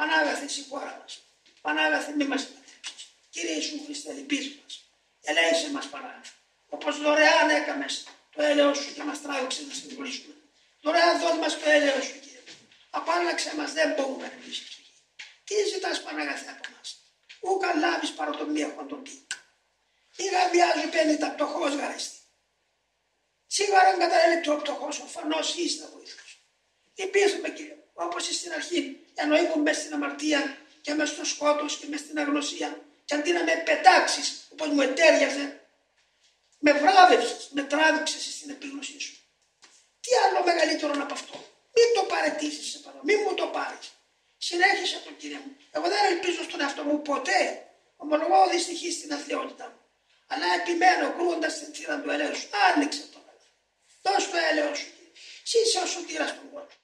Πανάγαθε η χώρα μας. Πανάγαθε μη μας υπατρέψει. Κύριε Ιησού Χριστέ, λυπείς μας. Ελέησε μας Πανάγαθε. Όπως δωρεάν έκαμες το έλεος σου και μας τράβηξε να συμβολήσουμε. Δωρεάν δώσ' μας το έλεος σου, κύριε. Απάλλαξε μας, δεν μπορούμε να εμείς Τι ζητάς Πανάγαθε από μας; Ούκα λάβεις παρά τον μία τον τι. Ή γαβιάζει πέντε πτωχός γαρέστη. Σίγουρα αν καταλέλει ο πτωχός, ο φανός είστε βοήθειας. Υπήρχαμε κύριε, όπως στην αρχή, ενώ ήμουν μέσα στην αμαρτία και μέσα στο σκότος και μέσα στην αγνωσία, και αντί να με πετάξεις όπως μου ετέριαζε, με βράβευσες, με τράβηξες στην επίγνωσή σου. Τι άλλο μεγαλύτερο από αυτό; Μην το παρετήσεις, σε παρακαλώ, μην μου το πάρεις. Συνέχισε το κύριε μου. Εγώ δεν ελπίζω στον εαυτό μου ποτέ. Ομολογώ δυστυχή στην αθλειότητά μου. Αλλά επιμένω κρούοντας την θύρα του ελέου. Άνοιξε το. Δώσ' το έλεος σου. Εσύ είσαι ο σωτήρας του κόσμου.